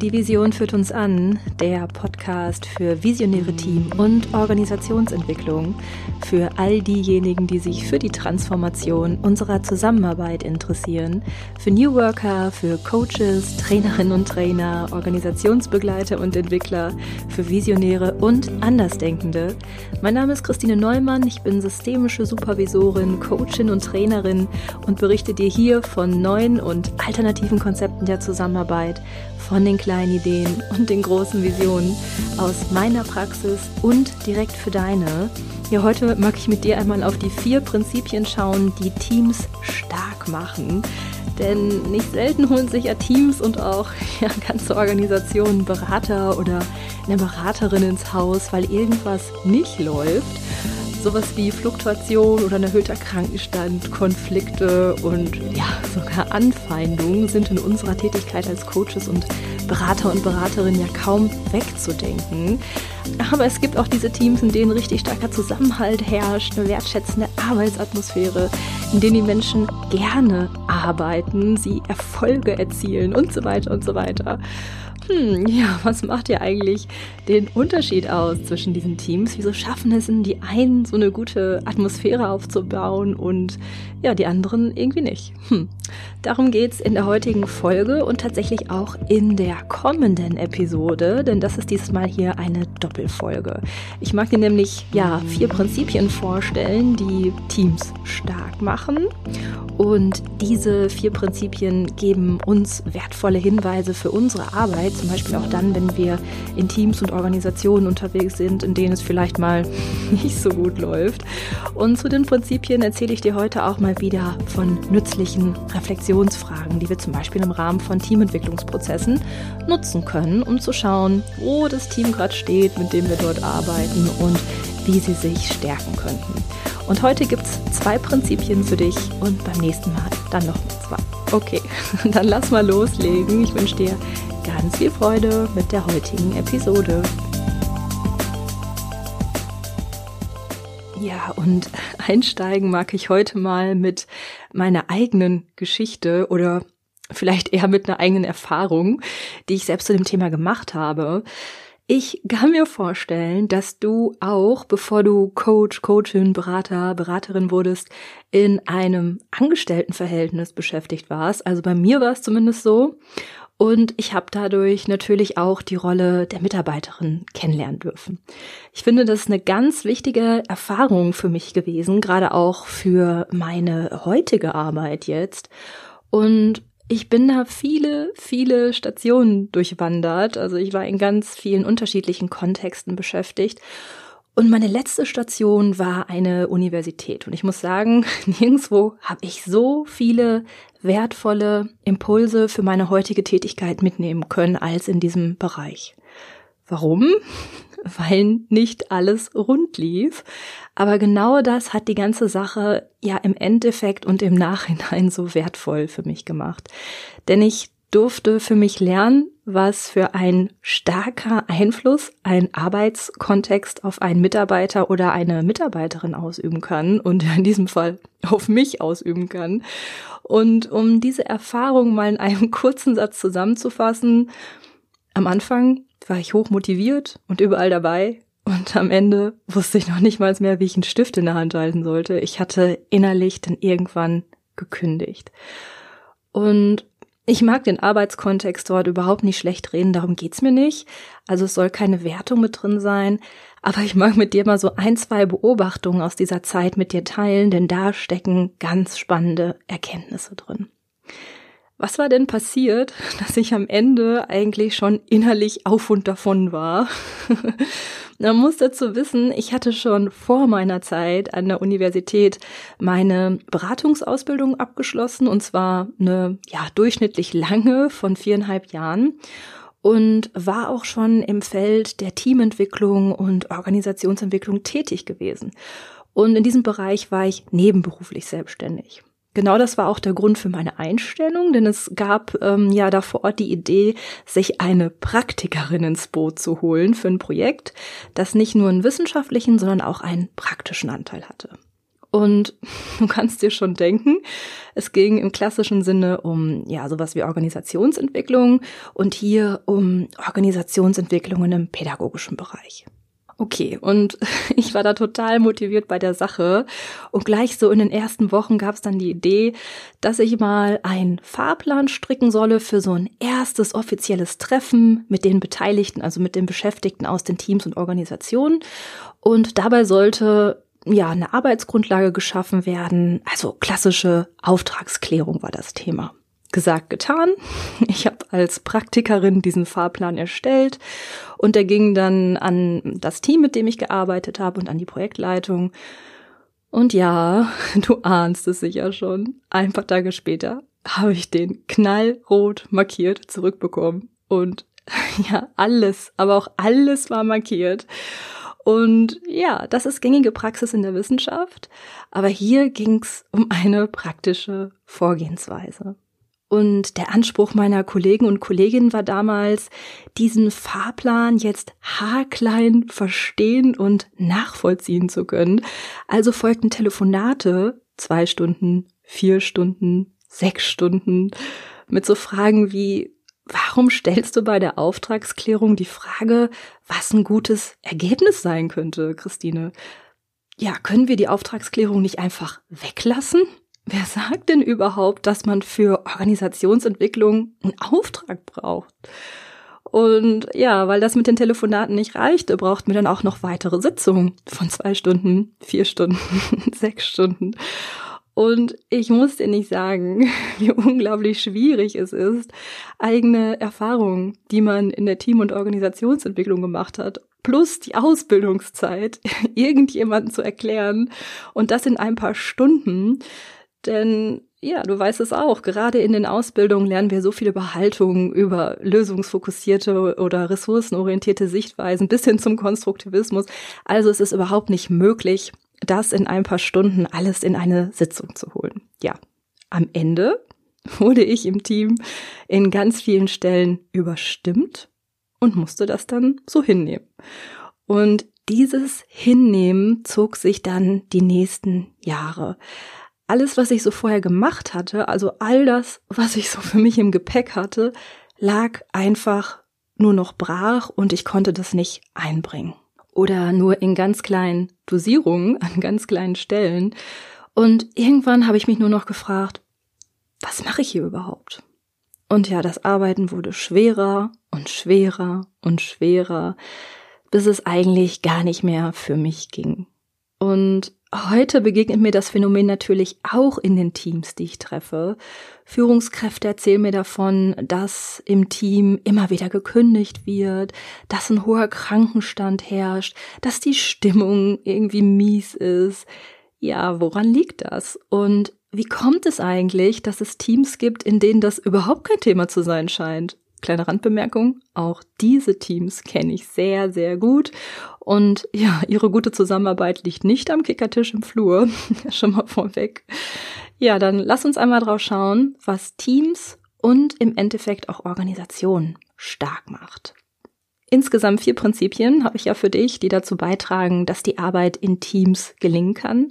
Die Vision führt uns an, der Podcast für visionäre Team- und Organisationsentwicklung, für all diejenigen, die sich für die Transformation unserer Zusammenarbeit interessieren, für New Worker, für Coaches, Trainerinnen und Trainer, Organisationsbegleiter und Entwickler, für Visionäre und Andersdenkende. Mein Name ist Christine Neumann, ich bin systemische Supervisorin, Coachin und Trainerin und berichte dir hier von neuen und alternativen Konzepten der Zusammenarbeit von den kleinen Ideen und den großen Visionen aus meiner Praxis und direkt für deine. Ja, heute mag ich mit dir einmal auf die vier Prinzipien schauen, die Teams stark machen. Denn nicht selten holen sich ja Teams und auch ja, ganze Organisationen Berater oder eine Beraterin ins Haus, weil irgendwas nicht läuft. Sowas wie Fluktuation oder ein erhöhter Krankenstand, Konflikte und ja, sogar Anfeindungen sind in unserer Tätigkeit als Coaches und Berater und Beraterinnen ja kaum wegzudenken. Aber es gibt auch diese Teams, in denen richtig starker Zusammenhalt herrscht, eine wertschätzende Arbeitsatmosphäre, in denen die Menschen gerne arbeiten, sie Erfolge erzielen und so weiter und so weiter hm, ja, was macht ja eigentlich den Unterschied aus zwischen diesen Teams? Wieso schaffen es denn die einen, so eine gute Atmosphäre aufzubauen und ja, die anderen irgendwie nicht? Hm. Darum geht's in der heutigen Folge und tatsächlich auch in der kommenden Episode, denn das ist dieses Mal hier eine Doppelfolge. Ich mag dir nämlich ja vier Prinzipien vorstellen, die Teams stark machen und diese vier Prinzipien geben uns wertvolle Hinweise für unsere Arbeit zum Beispiel auch dann, wenn wir in Teams und Organisationen unterwegs sind, in denen es vielleicht mal nicht so gut läuft. Und zu den Prinzipien erzähle ich dir heute auch mal wieder von nützlichen Reflexionsfragen, die wir zum Beispiel im Rahmen von Teamentwicklungsprozessen nutzen können, um zu schauen, wo das Team gerade steht, mit dem wir dort arbeiten und wie sie sich stärken könnten. Und heute gibt es zwei Prinzipien für dich und beim nächsten Mal dann noch zwei. Okay, dann lass mal loslegen. Ich wünsche dir ganz viel Freude mit der heutigen Episode. Ja, und einsteigen mag ich heute mal mit meiner eigenen Geschichte oder vielleicht eher mit einer eigenen Erfahrung, die ich selbst zu dem Thema gemacht habe. Ich kann mir vorstellen, dass du auch, bevor du Coach, Coachin, Berater, Beraterin wurdest, in einem Angestelltenverhältnis beschäftigt warst. Also bei mir war es zumindest so. Und ich habe dadurch natürlich auch die Rolle der Mitarbeiterin kennenlernen dürfen. Ich finde, das ist eine ganz wichtige Erfahrung für mich gewesen, gerade auch für meine heutige Arbeit jetzt. Und ich bin da viele, viele Stationen durchwandert. Also ich war in ganz vielen unterschiedlichen Kontexten beschäftigt. Und meine letzte Station war eine Universität. Und ich muss sagen, nirgendwo habe ich so viele wertvolle Impulse für meine heutige Tätigkeit mitnehmen können als in diesem Bereich. Warum? Weil nicht alles rund lief. Aber genau das hat die ganze Sache ja im Endeffekt und im Nachhinein so wertvoll für mich gemacht. Denn ich durfte für mich lernen, was für ein starker Einfluss ein Arbeitskontext auf einen Mitarbeiter oder eine Mitarbeiterin ausüben kann und in diesem Fall auf mich ausüben kann. Und um diese Erfahrung mal in einem kurzen Satz zusammenzufassen, am Anfang war ich hoch motiviert und überall dabei und am Ende wusste ich noch nicht mal mehr, wie ich einen Stift in der Hand halten sollte. Ich hatte innerlich dann irgendwann gekündigt. Und ich mag den Arbeitskontext dort überhaupt nicht schlecht reden, darum geht's mir nicht. Also es soll keine Wertung mit drin sein, aber ich mag mit dir mal so ein, zwei Beobachtungen aus dieser Zeit mit dir teilen, denn da stecken ganz spannende Erkenntnisse drin. Was war denn passiert, dass ich am Ende eigentlich schon innerlich auf und davon war? Man muss dazu wissen, ich hatte schon vor meiner Zeit an der Universität meine Beratungsausbildung abgeschlossen und zwar eine ja durchschnittlich lange von viereinhalb Jahren und war auch schon im Feld der Teamentwicklung und Organisationsentwicklung tätig gewesen. Und in diesem Bereich war ich nebenberuflich selbstständig. Genau das war auch der Grund für meine Einstellung, denn es gab ähm, ja da vor Ort die Idee, sich eine Praktikerin ins Boot zu holen für ein Projekt, das nicht nur einen wissenschaftlichen, sondern auch einen praktischen Anteil hatte. Und du kannst dir schon denken, es ging im klassischen Sinne um ja sowas wie Organisationsentwicklung und hier um Organisationsentwicklungen im pädagogischen Bereich. Okay, und ich war da total motiviert bei der Sache. Und gleich so in den ersten Wochen gab es dann die Idee, dass ich mal einen Fahrplan stricken solle für so ein erstes offizielles Treffen mit den Beteiligten, also mit den Beschäftigten aus den Teams und Organisationen. Und dabei sollte ja eine Arbeitsgrundlage geschaffen werden. Also klassische Auftragsklärung war das Thema gesagt, getan. Ich habe als Praktikerin diesen Fahrplan erstellt und der ging dann an das Team, mit dem ich gearbeitet habe und an die Projektleitung. Und ja, du ahnst es sicher schon. Ein paar Tage später habe ich den knallrot markiert zurückbekommen. Und ja, alles, aber auch alles war markiert. Und ja, das ist gängige Praxis in der Wissenschaft. Aber hier ging es um eine praktische Vorgehensweise. Und der Anspruch meiner Kollegen und Kolleginnen war damals, diesen Fahrplan jetzt haarklein verstehen und nachvollziehen zu können. Also folgten Telefonate, zwei Stunden, vier Stunden, sechs Stunden, mit so Fragen wie, warum stellst du bei der Auftragsklärung die Frage, was ein gutes Ergebnis sein könnte, Christine? Ja, können wir die Auftragsklärung nicht einfach weglassen? Wer sagt denn überhaupt, dass man für Organisationsentwicklung einen Auftrag braucht? Und ja, weil das mit den Telefonaten nicht reichte, brauchten wir dann auch noch weitere Sitzungen von zwei Stunden, vier Stunden, sechs Stunden. Und ich muss dir nicht sagen, wie unglaublich schwierig es ist, eigene Erfahrungen, die man in der Team- und Organisationsentwicklung gemacht hat, plus die Ausbildungszeit, irgendjemanden zu erklären und das in ein paar Stunden, denn ja, du weißt es auch, gerade in den Ausbildungen lernen wir so viele Behaltungen über lösungsfokussierte oder ressourcenorientierte Sichtweisen bis hin zum Konstruktivismus. Also es ist überhaupt nicht möglich, das in ein paar Stunden alles in eine Sitzung zu holen. Ja, am Ende wurde ich im Team in ganz vielen Stellen überstimmt und musste das dann so hinnehmen. Und dieses Hinnehmen zog sich dann die nächsten Jahre alles, was ich so vorher gemacht hatte, also all das, was ich so für mich im Gepäck hatte, lag einfach nur noch brach und ich konnte das nicht einbringen. Oder nur in ganz kleinen Dosierungen, an ganz kleinen Stellen. Und irgendwann habe ich mich nur noch gefragt, was mache ich hier überhaupt? Und ja, das Arbeiten wurde schwerer und schwerer und schwerer, bis es eigentlich gar nicht mehr für mich ging. Und Heute begegnet mir das Phänomen natürlich auch in den Teams, die ich treffe. Führungskräfte erzählen mir davon, dass im Team immer wieder gekündigt wird, dass ein hoher Krankenstand herrscht, dass die Stimmung irgendwie mies ist. Ja, woran liegt das? Und wie kommt es eigentlich, dass es Teams gibt, in denen das überhaupt kein Thema zu sein scheint? Kleine Randbemerkung, auch diese Teams kenne ich sehr, sehr gut. Und ja, ihre gute Zusammenarbeit liegt nicht am Kickertisch im Flur, schon mal vorweg. Ja, dann lass uns einmal drauf schauen, was Teams und im Endeffekt auch Organisationen stark macht. Insgesamt vier Prinzipien habe ich ja für dich, die dazu beitragen, dass die Arbeit in Teams gelingen kann.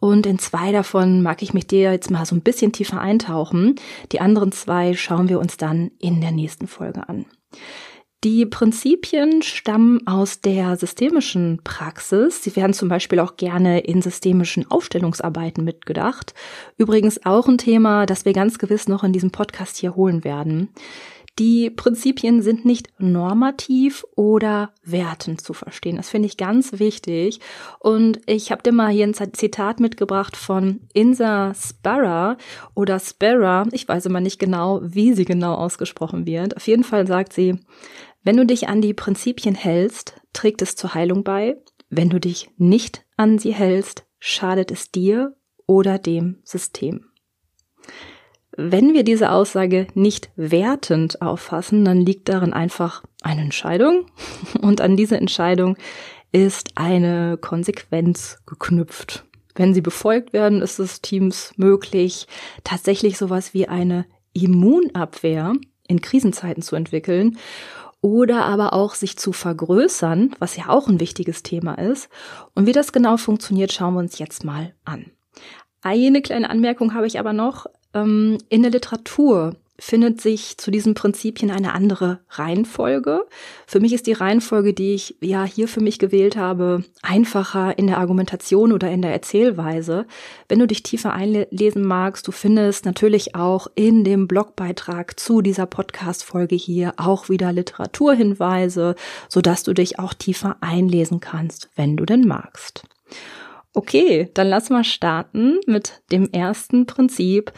Und in zwei davon mag ich mit dir jetzt mal so ein bisschen tiefer eintauchen. Die anderen zwei schauen wir uns dann in der nächsten Folge an. Die Prinzipien stammen aus der systemischen Praxis. Sie werden zum Beispiel auch gerne in systemischen Aufstellungsarbeiten mitgedacht. Übrigens auch ein Thema, das wir ganz gewiss noch in diesem Podcast hier holen werden. Die Prinzipien sind nicht normativ oder wertend zu verstehen. Das finde ich ganz wichtig. Und ich habe dir mal hier ein Zitat mitgebracht von Insa Sparra oder Sparra. Ich weiß immer nicht genau, wie sie genau ausgesprochen wird. Auf jeden Fall sagt sie, wenn du dich an die Prinzipien hältst, trägt es zur Heilung bei. Wenn du dich nicht an sie hältst, schadet es dir oder dem System. Wenn wir diese Aussage nicht wertend auffassen, dann liegt darin einfach eine Entscheidung und an diese Entscheidung ist eine Konsequenz geknüpft. Wenn sie befolgt werden, ist es Teams möglich, tatsächlich sowas wie eine Immunabwehr in Krisenzeiten zu entwickeln oder aber auch sich zu vergrößern, was ja auch ein wichtiges Thema ist. Und wie das genau funktioniert, schauen wir uns jetzt mal an. Eine kleine Anmerkung habe ich aber noch. Ähm, in der Literatur findet sich zu diesen Prinzipien eine andere Reihenfolge. Für mich ist die Reihenfolge, die ich ja hier für mich gewählt habe, einfacher in der Argumentation oder in der Erzählweise. Wenn du dich tiefer einlesen magst, du findest natürlich auch in dem Blogbeitrag zu dieser Podcast-Folge hier auch wieder Literaturhinweise, sodass du dich auch tiefer einlesen kannst, wenn du denn magst. Okay, dann lass mal starten mit dem ersten Prinzip.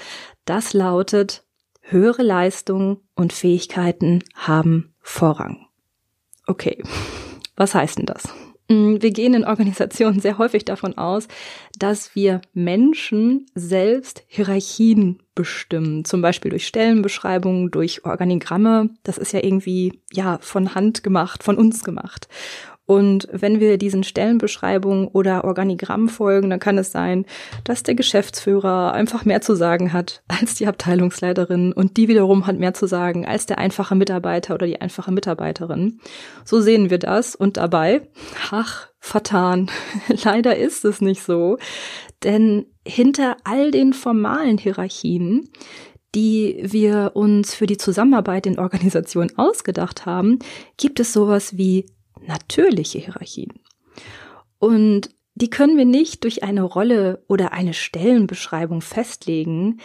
Das lautet, höhere Leistungen und Fähigkeiten haben Vorrang. Okay, was heißt denn das? Mm, wir gehen in Organisationen sehr häufig davon aus, dass wir Menschen selbst Hierarchien bestimmen, zum Beispiel durch Stellenbeschreibungen, durch Organigramme. Das ist ja irgendwie ja von Hand gemacht, von uns gemacht. Und wenn wir diesen Stellenbeschreibungen oder Organigramm folgen, dann kann es sein, dass der Geschäftsführer einfach mehr zu sagen hat als die Abteilungsleiterin und die wiederum hat mehr zu sagen als der einfache Mitarbeiter oder die einfache Mitarbeiterin. So sehen wir das und dabei, ach, vertan. Leider ist es nicht so, denn hinter all den formalen Hierarchien die wir uns für die Zusammenarbeit in Organisationen ausgedacht haben, gibt es sowas wie natürliche Hierarchien. Und die können wir nicht durch eine Rolle oder eine Stellenbeschreibung festlegen,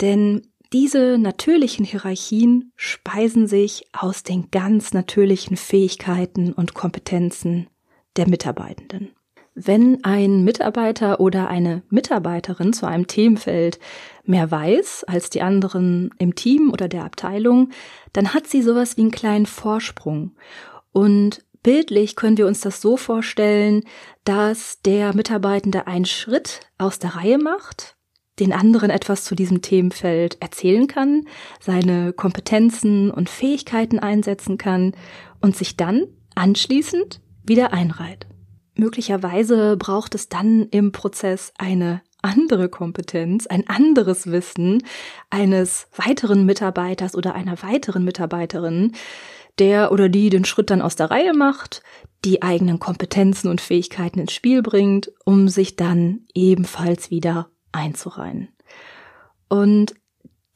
denn diese natürlichen Hierarchien speisen sich aus den ganz natürlichen Fähigkeiten und Kompetenzen der Mitarbeitenden. Wenn ein Mitarbeiter oder eine Mitarbeiterin zu einem Themenfeld mehr weiß als die anderen im Team oder der Abteilung, dann hat sie sowas wie einen kleinen Vorsprung. Und Bildlich können wir uns das so vorstellen, dass der Mitarbeitende einen Schritt aus der Reihe macht, den anderen etwas zu diesem Themenfeld erzählen kann, seine Kompetenzen und Fähigkeiten einsetzen kann und sich dann anschließend wieder einreiht. Möglicherweise braucht es dann im Prozess eine andere Kompetenz, ein anderes Wissen eines weiteren Mitarbeiters oder einer weiteren Mitarbeiterin, der oder die den Schritt dann aus der Reihe macht, die eigenen Kompetenzen und Fähigkeiten ins Spiel bringt, um sich dann ebenfalls wieder einzureihen. Und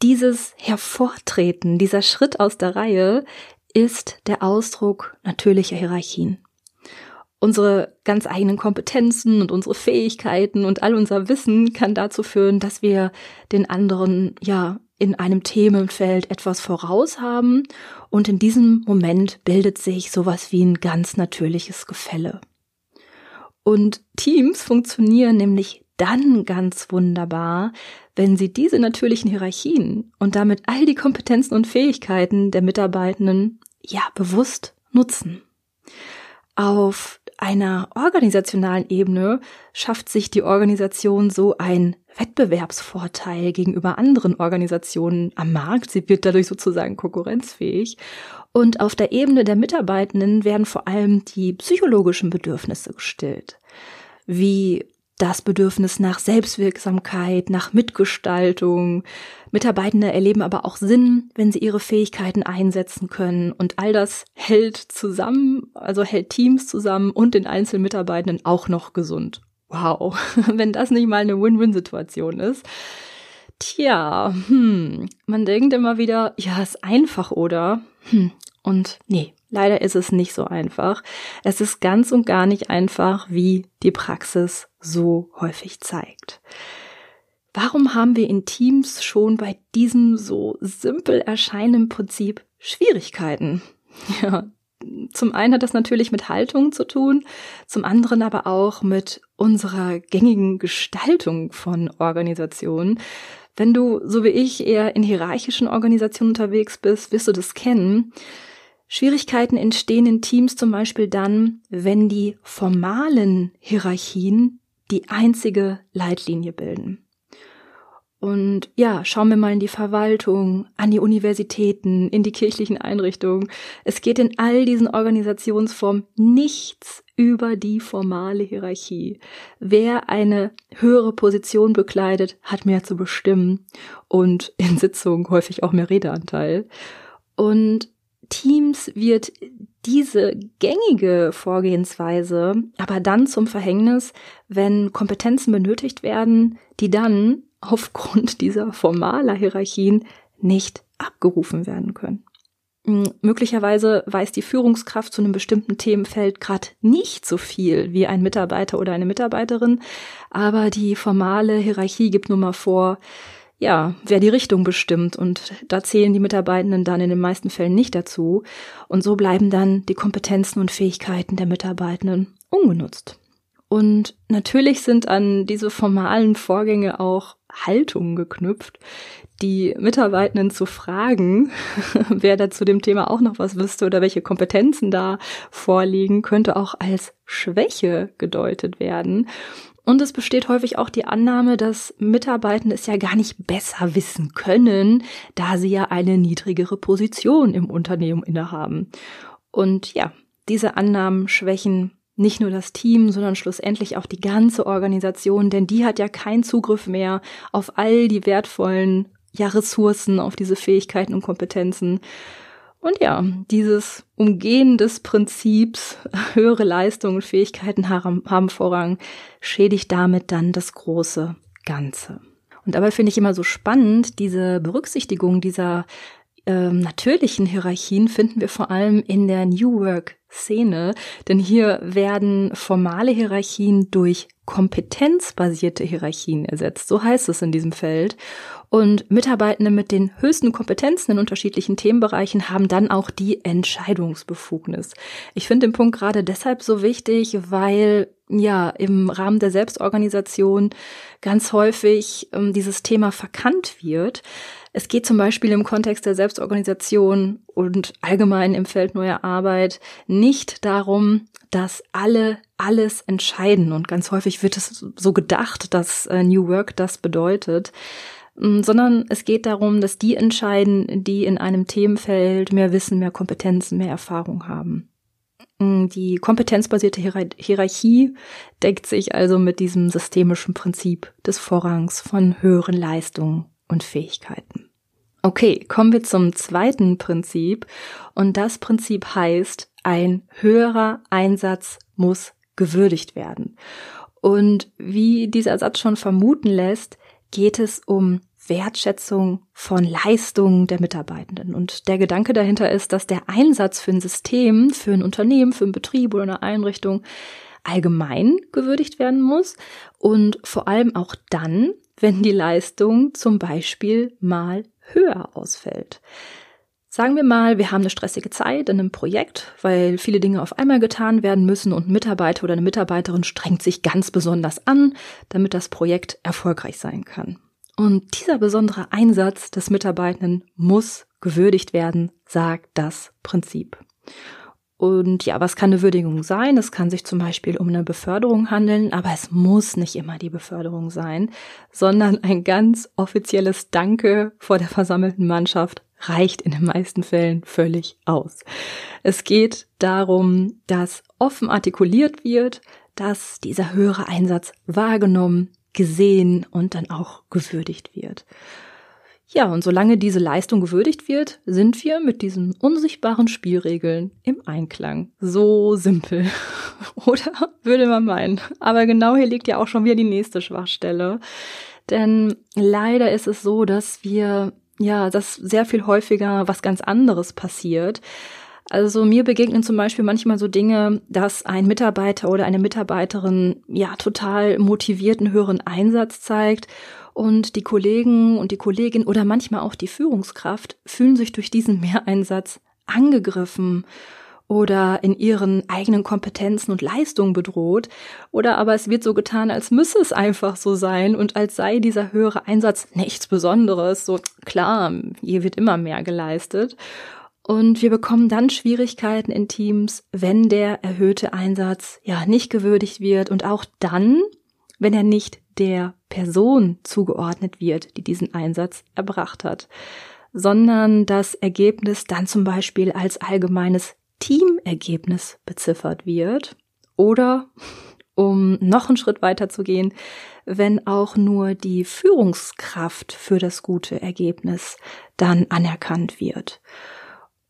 dieses Hervortreten, dieser Schritt aus der Reihe ist der Ausdruck natürlicher Hierarchien. Unsere ganz eigenen Kompetenzen und unsere Fähigkeiten und all unser Wissen kann dazu führen, dass wir den anderen ja in einem Themenfeld etwas voraus haben und in diesem Moment bildet sich sowas wie ein ganz natürliches Gefälle. Und Teams funktionieren nämlich dann ganz wunderbar, wenn sie diese natürlichen Hierarchien und damit all die Kompetenzen und Fähigkeiten der Mitarbeitenden ja bewusst nutzen. Auf einer organisationalen Ebene schafft sich die Organisation so ein Wettbewerbsvorteil gegenüber anderen Organisationen am Markt. Sie wird dadurch sozusagen konkurrenzfähig. Und auf der Ebene der Mitarbeitenden werden vor allem die psychologischen Bedürfnisse gestillt. Wie das Bedürfnis nach Selbstwirksamkeit, nach Mitgestaltung. Mitarbeitende erleben aber auch Sinn, wenn sie ihre Fähigkeiten einsetzen können. Und all das hält zusammen, also hält Teams zusammen und den einzelnen Mitarbeitenden auch noch gesund wow, wenn das nicht mal eine Win-Win-Situation ist. Tja, hm, man denkt immer wieder, ja, ist einfach, oder? Hm, und nee, leider ist es nicht so einfach. Es ist ganz und gar nicht einfach, wie die Praxis so häufig zeigt. Warum haben wir in Teams schon bei diesem so simpel erscheinenden Prinzip Schwierigkeiten? Ja, zum einen hat das natürlich mit Haltung zu tun, zum anderen aber auch mit unserer gängigen Gestaltung von Organisationen. Wenn du, so wie ich, eher in hierarchischen Organisationen unterwegs bist, wirst du das kennen. Schwierigkeiten entstehen in Teams zum Beispiel dann, wenn die formalen Hierarchien die einzige Leitlinie bilden. Und ja, schauen wir mal in die Verwaltung, an die Universitäten, in die kirchlichen Einrichtungen. Es geht in all diesen Organisationsformen nichts über die formale Hierarchie. Wer eine höhere Position bekleidet, hat mehr zu bestimmen und in Sitzungen häufig auch mehr Redeanteil. Und Teams wird diese gängige Vorgehensweise aber dann zum Verhängnis, wenn Kompetenzen benötigt werden, die dann aufgrund dieser formaler Hierarchien nicht abgerufen werden können. Hm, möglicherweise weiß die Führungskraft zu einem bestimmten Themenfeld gerade nicht so viel wie ein Mitarbeiter oder eine Mitarbeiterin, aber die formale Hierarchie gibt nun mal vor, ja, wer die Richtung bestimmt und da zählen die Mitarbeitenden dann in den meisten Fällen nicht dazu und so bleiben dann die Kompetenzen und Fähigkeiten der Mitarbeitenden ungenutzt. Und natürlich sind an diese formalen Vorgänge auch Haltungen geknüpft, die Mitarbeitenden zu fragen, wer da zu dem Thema auch noch was wüsste oder welche Kompetenzen da vorliegen, könnte auch als Schwäche gedeutet werden. Und es besteht häufig auch die Annahme, dass Mitarbeitende es ja gar nicht besser wissen können, da sie ja eine niedrigere Position im Unternehmen innehaben. Und ja, diese Annahmen schwächen nicht nur das Team, sondern schlussendlich auch die ganze Organisation, denn die hat ja keinen Zugriff mehr auf all die wertvollen ja, Ressourcen, auf diese Fähigkeiten und Kompetenzen. Und ja, dieses Umgehen des Prinzips, höhere Leistungen und Fähigkeiten haben, Vorrang, schädigt damit dann das große Ganze. Und dabei finde ich immer so spannend, diese Berücksichtigung dieser ähm, natürlichen Hierarchien finden wir vor allem in der New Work Szene, denn hier werden formale Hierarchien durch kompetenzbasierte Hierarchien ersetzt. So heißt es in diesem Feld. Und Mitarbeitende mit den höchsten Kompetenzen in unterschiedlichen Themenbereichen haben dann auch die Entscheidungsbefugnis. Ich finde den Punkt gerade deshalb so wichtig, weil ja im Rahmen der Selbstorganisation ganz häufig ähm, dieses Thema verkannt wird. Es geht zum Beispiel im Kontext der Selbstorganisation und allgemein im Feld neuer Arbeit nicht darum, dass alle alles entscheiden. Und ganz häufig wird es so gedacht, dass äh, New Work das bedeutet mm, sondern es geht darum, dass die entscheiden, die in einem Themenfeld mehr Wissen, mehr Kompetenzen, mehr Erfahrung haben. Mm, die kompetenzbasierte Hierarchie deckt sich also mit diesem systemischen Prinzip des Vorrangs von höheren Leistungen und Fähigkeiten. Okay, kommen wir zum zweiten Prinzip. Und das Prinzip heißt, ein höherer Einsatz muss gewürdigt werden. Und wie dieser Satz schon vermuten lässt, geht es um Wertschätzung von Leistungen der Mitarbeitenden. Und der Gedanke dahinter ist, dass der Einsatz für ein System, für ein Unternehmen, für einen Betrieb oder eine Einrichtung allgemein gewürdigt werden muss und vor allem auch dann, wenn die Leistung zum Beispiel mal höher ausfällt. Sagen wir mal, wir haben eine stressige Zeit in einem Projekt, weil viele Dinge auf einmal getan werden müssen und ein Mitarbeiter oder eine Mitarbeiterin strengt sich ganz besonders an, damit das Projekt erfolgreich sein kann. Und dieser besondere Einsatz des Mitarbeitenden muss gewürdigt werden, sagt das Prinzip. Und ja, was kann eine Würdigung sein? Es kann sich zum Beispiel um eine Beförderung handeln, aber es muss nicht immer die Beförderung sein, sondern ein ganz offizielles Danke vor der versammelten Mannschaft reicht in den meisten Fällen völlig aus. Es geht darum, dass offen artikuliert wird, dass dieser höhere Einsatz wahrgenommen, gesehen und dann auch gewürdigt wird. Ja, und solange diese Leistung gewürdigt wird, sind wir mit diesen unsichtbaren Spielregeln im Einklang. So simpel. Oder würde man meinen. Aber genau hier liegt ja auch schon wieder die nächste Schwachstelle. Denn leider ist es so, dass wir, ja, dass sehr viel häufiger was ganz anderes passiert. Also mir begegnen zum Beispiel manchmal so Dinge, dass ein Mitarbeiter oder eine Mitarbeiterin ja total motivierten höheren Einsatz zeigt und die Kollegen und die Kollegin oder manchmal auch die Führungskraft fühlen sich durch diesen Mehreinsatz angegriffen oder in ihren eigenen Kompetenzen und Leistungen bedroht, oder aber es wird so getan, als müsse es einfach so sein und als sei dieser höhere Einsatz nichts Besonderes, so klar, hier wird immer mehr geleistet. Und wir bekommen dann Schwierigkeiten in Teams, wenn der erhöhte Einsatz ja nicht gewürdigt wird und auch dann, wenn er nicht der Person zugeordnet wird, die diesen Einsatz erbracht hat, sondern das Ergebnis dann zum Beispiel als allgemeines Teamergebnis beziffert wird oder um noch einen Schritt weiter zu gehen, wenn auch nur die Führungskraft für das gute Ergebnis dann anerkannt wird.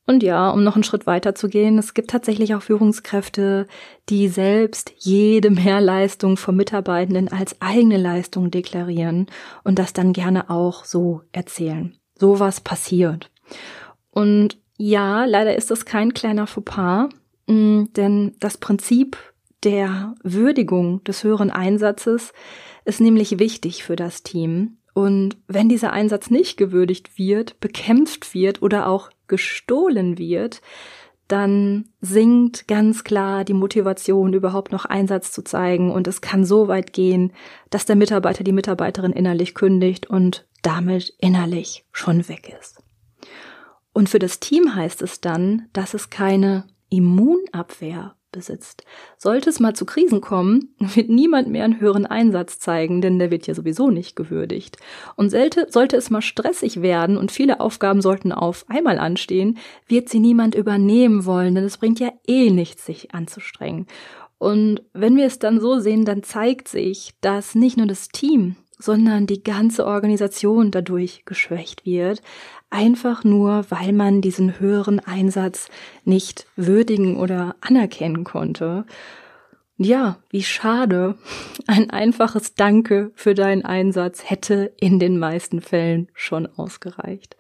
Und ja, um noch einen Schritt weiter zu gehen, es gibt tatsächlich auch Führungskräfte, die selbst jede Mehrleistung vom Mitarbeitenden als eigene Leistung deklarieren und das dann gerne auch so erzählen. Sowas passiert. Und ja, leider ist das kein kleiner Fauxpas, mm, denn das Prinzip der Würdigung des höheren Einsatzes ist nämlich wichtig für das Team. Und wenn dieser Einsatz nicht gewürdigt wird, bekämpft wird oder auch gestohlen wird, dann sinkt ganz klar die Motivation, überhaupt noch Einsatz zu zeigen. Und es kann so weit gehen, dass der Mitarbeiter die Mitarbeiterin innerlich kündigt und damit innerlich schon weg ist. Und für das Team heißt es dann, dass es keine Immunabwehr besitzt. Sollte es mal zu Krisen kommen, wird niemand mehr einen höheren Einsatz zeigen, denn der wird ja sowieso nicht gewürdigt. Und sollte, sollte es mal stressig werden und viele Aufgaben sollten auf einmal anstehen, wird sie niemand übernehmen wollen, denn es bringt ja eh nichts, sich anzustrengen. Und wenn wir es dann so sehen, dann zeigt sich, dass nicht nur das Team, sondern die ganze Organisation dadurch geschwächt wird, einfach nur, weil man diesen höheren Einsatz nicht würdigen oder anerkennen konnte. Ja, wie schade. Ein einfaches Danke für deinen Einsatz hätte in den meisten Fällen schon ausgereicht.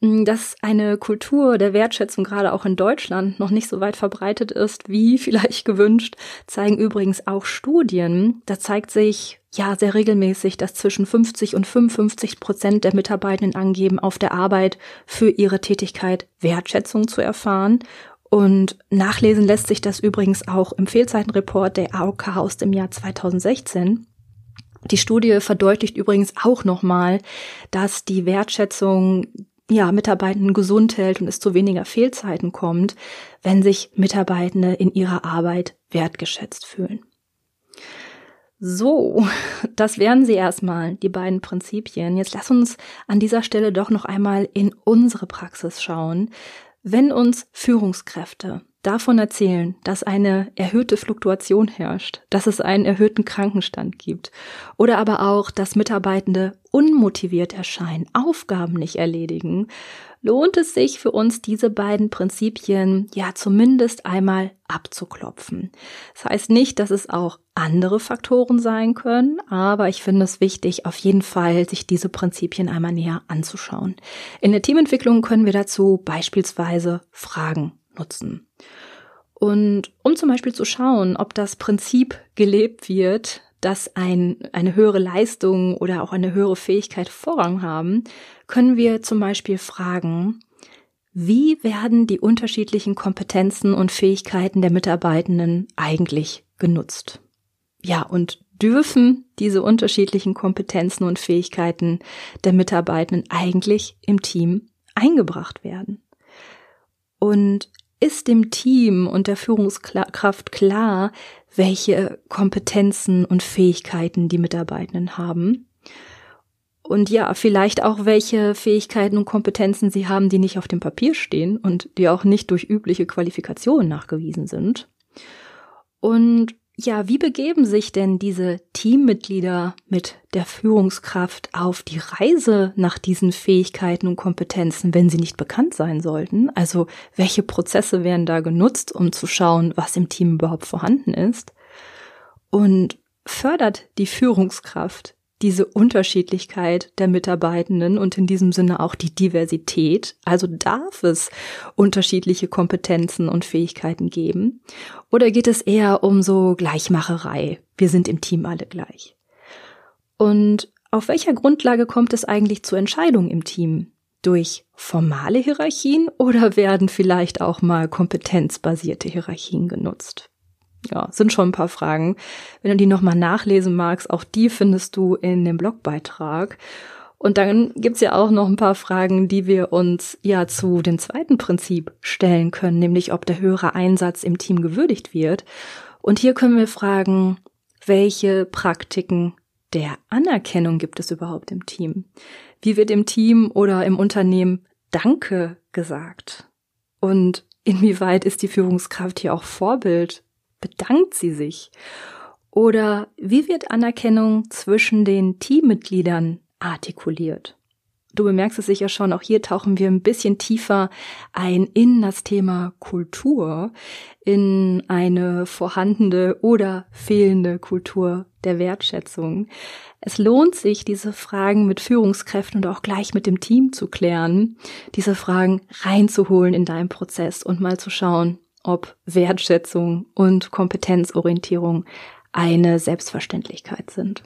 Dass eine Kultur der Wertschätzung gerade auch in Deutschland noch nicht so weit verbreitet ist, wie vielleicht gewünscht, zeigen übrigens auch Studien. Da zeigt sich ja sehr regelmäßig, dass zwischen 50 und 55 Prozent der Mitarbeitenden angeben, auf der Arbeit für ihre Tätigkeit Wertschätzung zu erfahren. Und nachlesen lässt sich das übrigens auch im Fehlzeitenreport der AOK aus dem Jahr 2016. Die Studie verdeutlicht übrigens auch nochmal, dass die Wertschätzung ja, Mitarbeitenden gesund hält und es zu weniger Fehlzeiten kommt, wenn sich Mitarbeitende in ihrer Arbeit wertgeschätzt fühlen. So, das wären sie erstmal, die beiden Prinzipien. Jetzt lass uns an dieser Stelle doch noch einmal in unsere Praxis schauen. Wenn uns Führungskräfte davon erzählen, dass eine erhöhte Fluktuation herrscht, dass es einen erhöhten Krankenstand gibt oder aber auch, dass Mitarbeitende unmotiviert erscheinen, Aufgaben nicht erledigen, lohnt es sich für uns, diese beiden Prinzipien ja zumindest einmal abzuklopfen. Das heißt nicht, dass es auch andere Faktoren sein können, aber ich finde es wichtig, auf jeden Fall sich diese Prinzipien einmal näher anzuschauen. In der Teamentwicklung können wir dazu beispielsweise Fragen nutzen. Und um zum Beispiel zu schauen, ob das Prinzip gelebt wird, dass ein, eine höhere Leistung oder auch eine höhere Fähigkeit Vorrang haben, können wir zum Beispiel fragen, wie werden die unterschiedlichen Kompetenzen und Fähigkeiten der Mitarbeitenden eigentlich genutzt? Ja, und dürfen diese unterschiedlichen Kompetenzen und Fähigkeiten der Mitarbeitenden eigentlich im Team eingebracht werden? Und ist dem Team und der Führungskraft klar, welche Kompetenzen und Fähigkeiten die Mitarbeitenden haben? Und ja, vielleicht auch welche Fähigkeiten und Kompetenzen sie haben, die nicht auf dem Papier stehen und die auch nicht durch übliche Qualifikationen nachgewiesen sind. Und ja, wie begeben sich denn diese Teammitglieder mit der Führungskraft auf die Reise nach diesen Fähigkeiten und Kompetenzen, wenn sie nicht bekannt sein sollten? Also welche Prozesse werden da genutzt, um zu schauen, was im Team überhaupt vorhanden ist? Und fördert die Führungskraft diese Unterschiedlichkeit der Mitarbeitenden und in diesem Sinne auch die Diversität. Also darf es unterschiedliche Kompetenzen und Fähigkeiten geben? Oder geht es eher um so Gleichmacherei? Wir sind im Team alle gleich. Und auf welcher Grundlage kommt es eigentlich zu Entscheidungen im Team? Durch formale Hierarchien oder werden vielleicht auch mal kompetenzbasierte Hierarchien genutzt? Ja, sind schon ein paar Fragen. Wenn du die nochmal nachlesen magst, auch die findest du in dem Blogbeitrag. Und dann gibt's ja auch noch ein paar Fragen, die wir uns ja zu dem zweiten Prinzip stellen können, nämlich ob der höhere Einsatz im Team gewürdigt wird. Und hier können wir fragen, welche Praktiken der Anerkennung gibt es überhaupt im Team? Wie wird im Team oder im Unternehmen Danke gesagt? Und inwieweit ist die Führungskraft hier auch Vorbild bedankt sie sich? Oder wie wird Anerkennung zwischen den Teammitgliedern artikuliert? du bemerkst es sicher schon, auch hier tauchen wir ein bisschen tiefer ein in das Thema Kultur, in eine vorhandene oder fehlende Kultur der Wertschätzung. Es lohnt sich, diese Fragen mit Führungskräften und auch gleich mit dem Team zu klären, diese Fragen reinzuholen in deinen Prozess und mal zu schauen, ob Wertschätzung und Kompetenzorientierung eine Selbstverständlichkeit sind.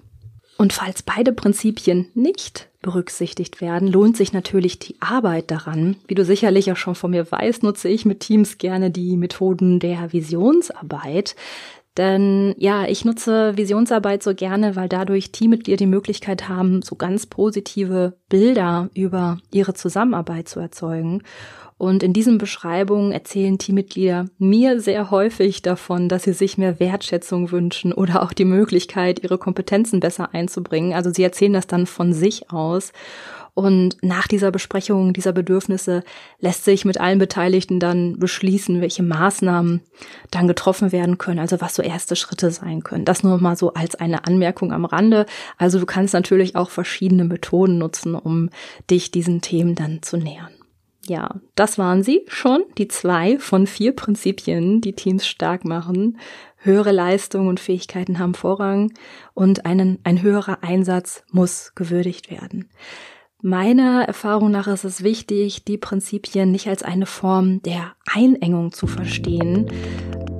Und falls beide Prinzipien nicht berücksichtigt werden, lohnt sich natürlich die Arbeit daran. Wie du sicherlich auch schon von mir weißt, nutze ich mit Teams gerne die Methoden der Visionsarbeit. Denn ja, ich nutze Visionsarbeit so gerne, weil dadurch Teammitglieder die Möglichkeit haben, so ganz positive Bilder über ihre Zusammenarbeit zu erzeugen. Und in diesen Beschreibungen erzählen Teammitglieder mir sehr häufig davon, dass sie sich mehr Wertschätzung wünschen oder auch die Möglichkeit, ihre Kompetenzen besser einzubringen. Also sie erzählen das dann von sich aus. Und nach dieser Besprechung dieser Bedürfnisse lässt sich mit allen Beteiligten dann beschließen, welche Maßnahmen dann getroffen werden können, also was so erste Schritte sein können. Das nur mal so als eine Anmerkung am Rande. Also du kannst natürlich auch verschiedene Methoden nutzen, um dich diesen Themen dann zu nähern. Ja, das waren sie schon, die zwei von vier Prinzipien, die Teams stark machen. Höhere Leistung und Fähigkeiten haben Vorrang und einen, ein höherer Einsatz muss gewürdigt werden. Meiner Erfahrung nach ist es wichtig, die Prinzipien nicht als eine Form der Einengung zu verstehen.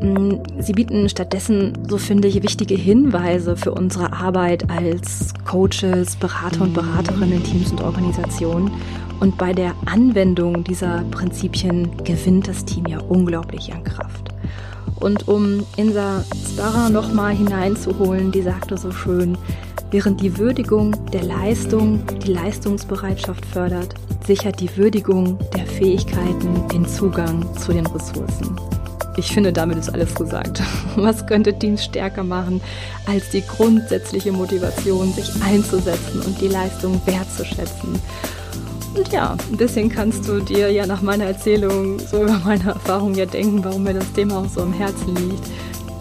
Mm, sie bieten stattdessen, so finde ich, wichtige Hinweise für unsere Arbeit als Coaches, Berater und Beraterinnen in Teams und Organisationen und bei der Anwendung dieser Prinzipien gewinnt das Team ja unglaublich an Kraft. Und um Insa Sparra nochmal hineinzuholen, die sagte so schön, während die Würdigung der Leistung die Leistungsbereitschaft fördert, sichert die Würdigung der Fähigkeiten den Zugang zu den Ressourcen. Ich finde, damit ist alles gesagt. Was könnte Teams stärker machen, als die grundsätzliche Motivation, sich einzusetzen und die Leistung wertzuschätzen? Und ja, ein bisschen kannst du dir ja nach meiner Erzählung so über meine Erfahrung ja denken, warum mir das Thema auch so am Herzen liegt.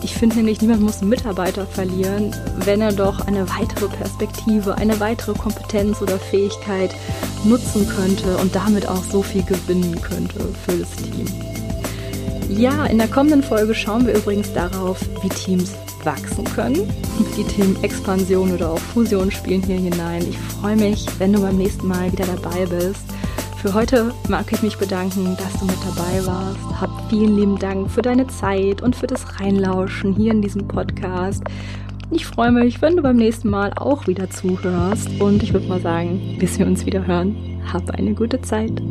Ich finde nämlich, niemand muss einen Mitarbeiter verlieren, wenn er doch eine weitere Perspektive, eine weitere Kompetenz oder Fähigkeit nutzen könnte und damit auch so viel gewinnen könnte für das Team. Ja, in der kommenden Folge schauen wir übrigens darauf, wie Teams wachsen können. Die Themen Expansion oder auch Fusion spielen hier hinein. Ich freue mich, wenn du beim nächsten Mal wieder dabei bist. Für heute mag ich mich bedanken, dass du mit dabei warst. Hab vielen lieben Dank für deine Zeit und für das Reinlauschen hier in diesem Podcast. Ich freue mich, wenn du beim nächsten Mal auch wieder zuhörst. Und ich würde mal sagen, bis wir uns wieder hören, hab eine gute Zeit.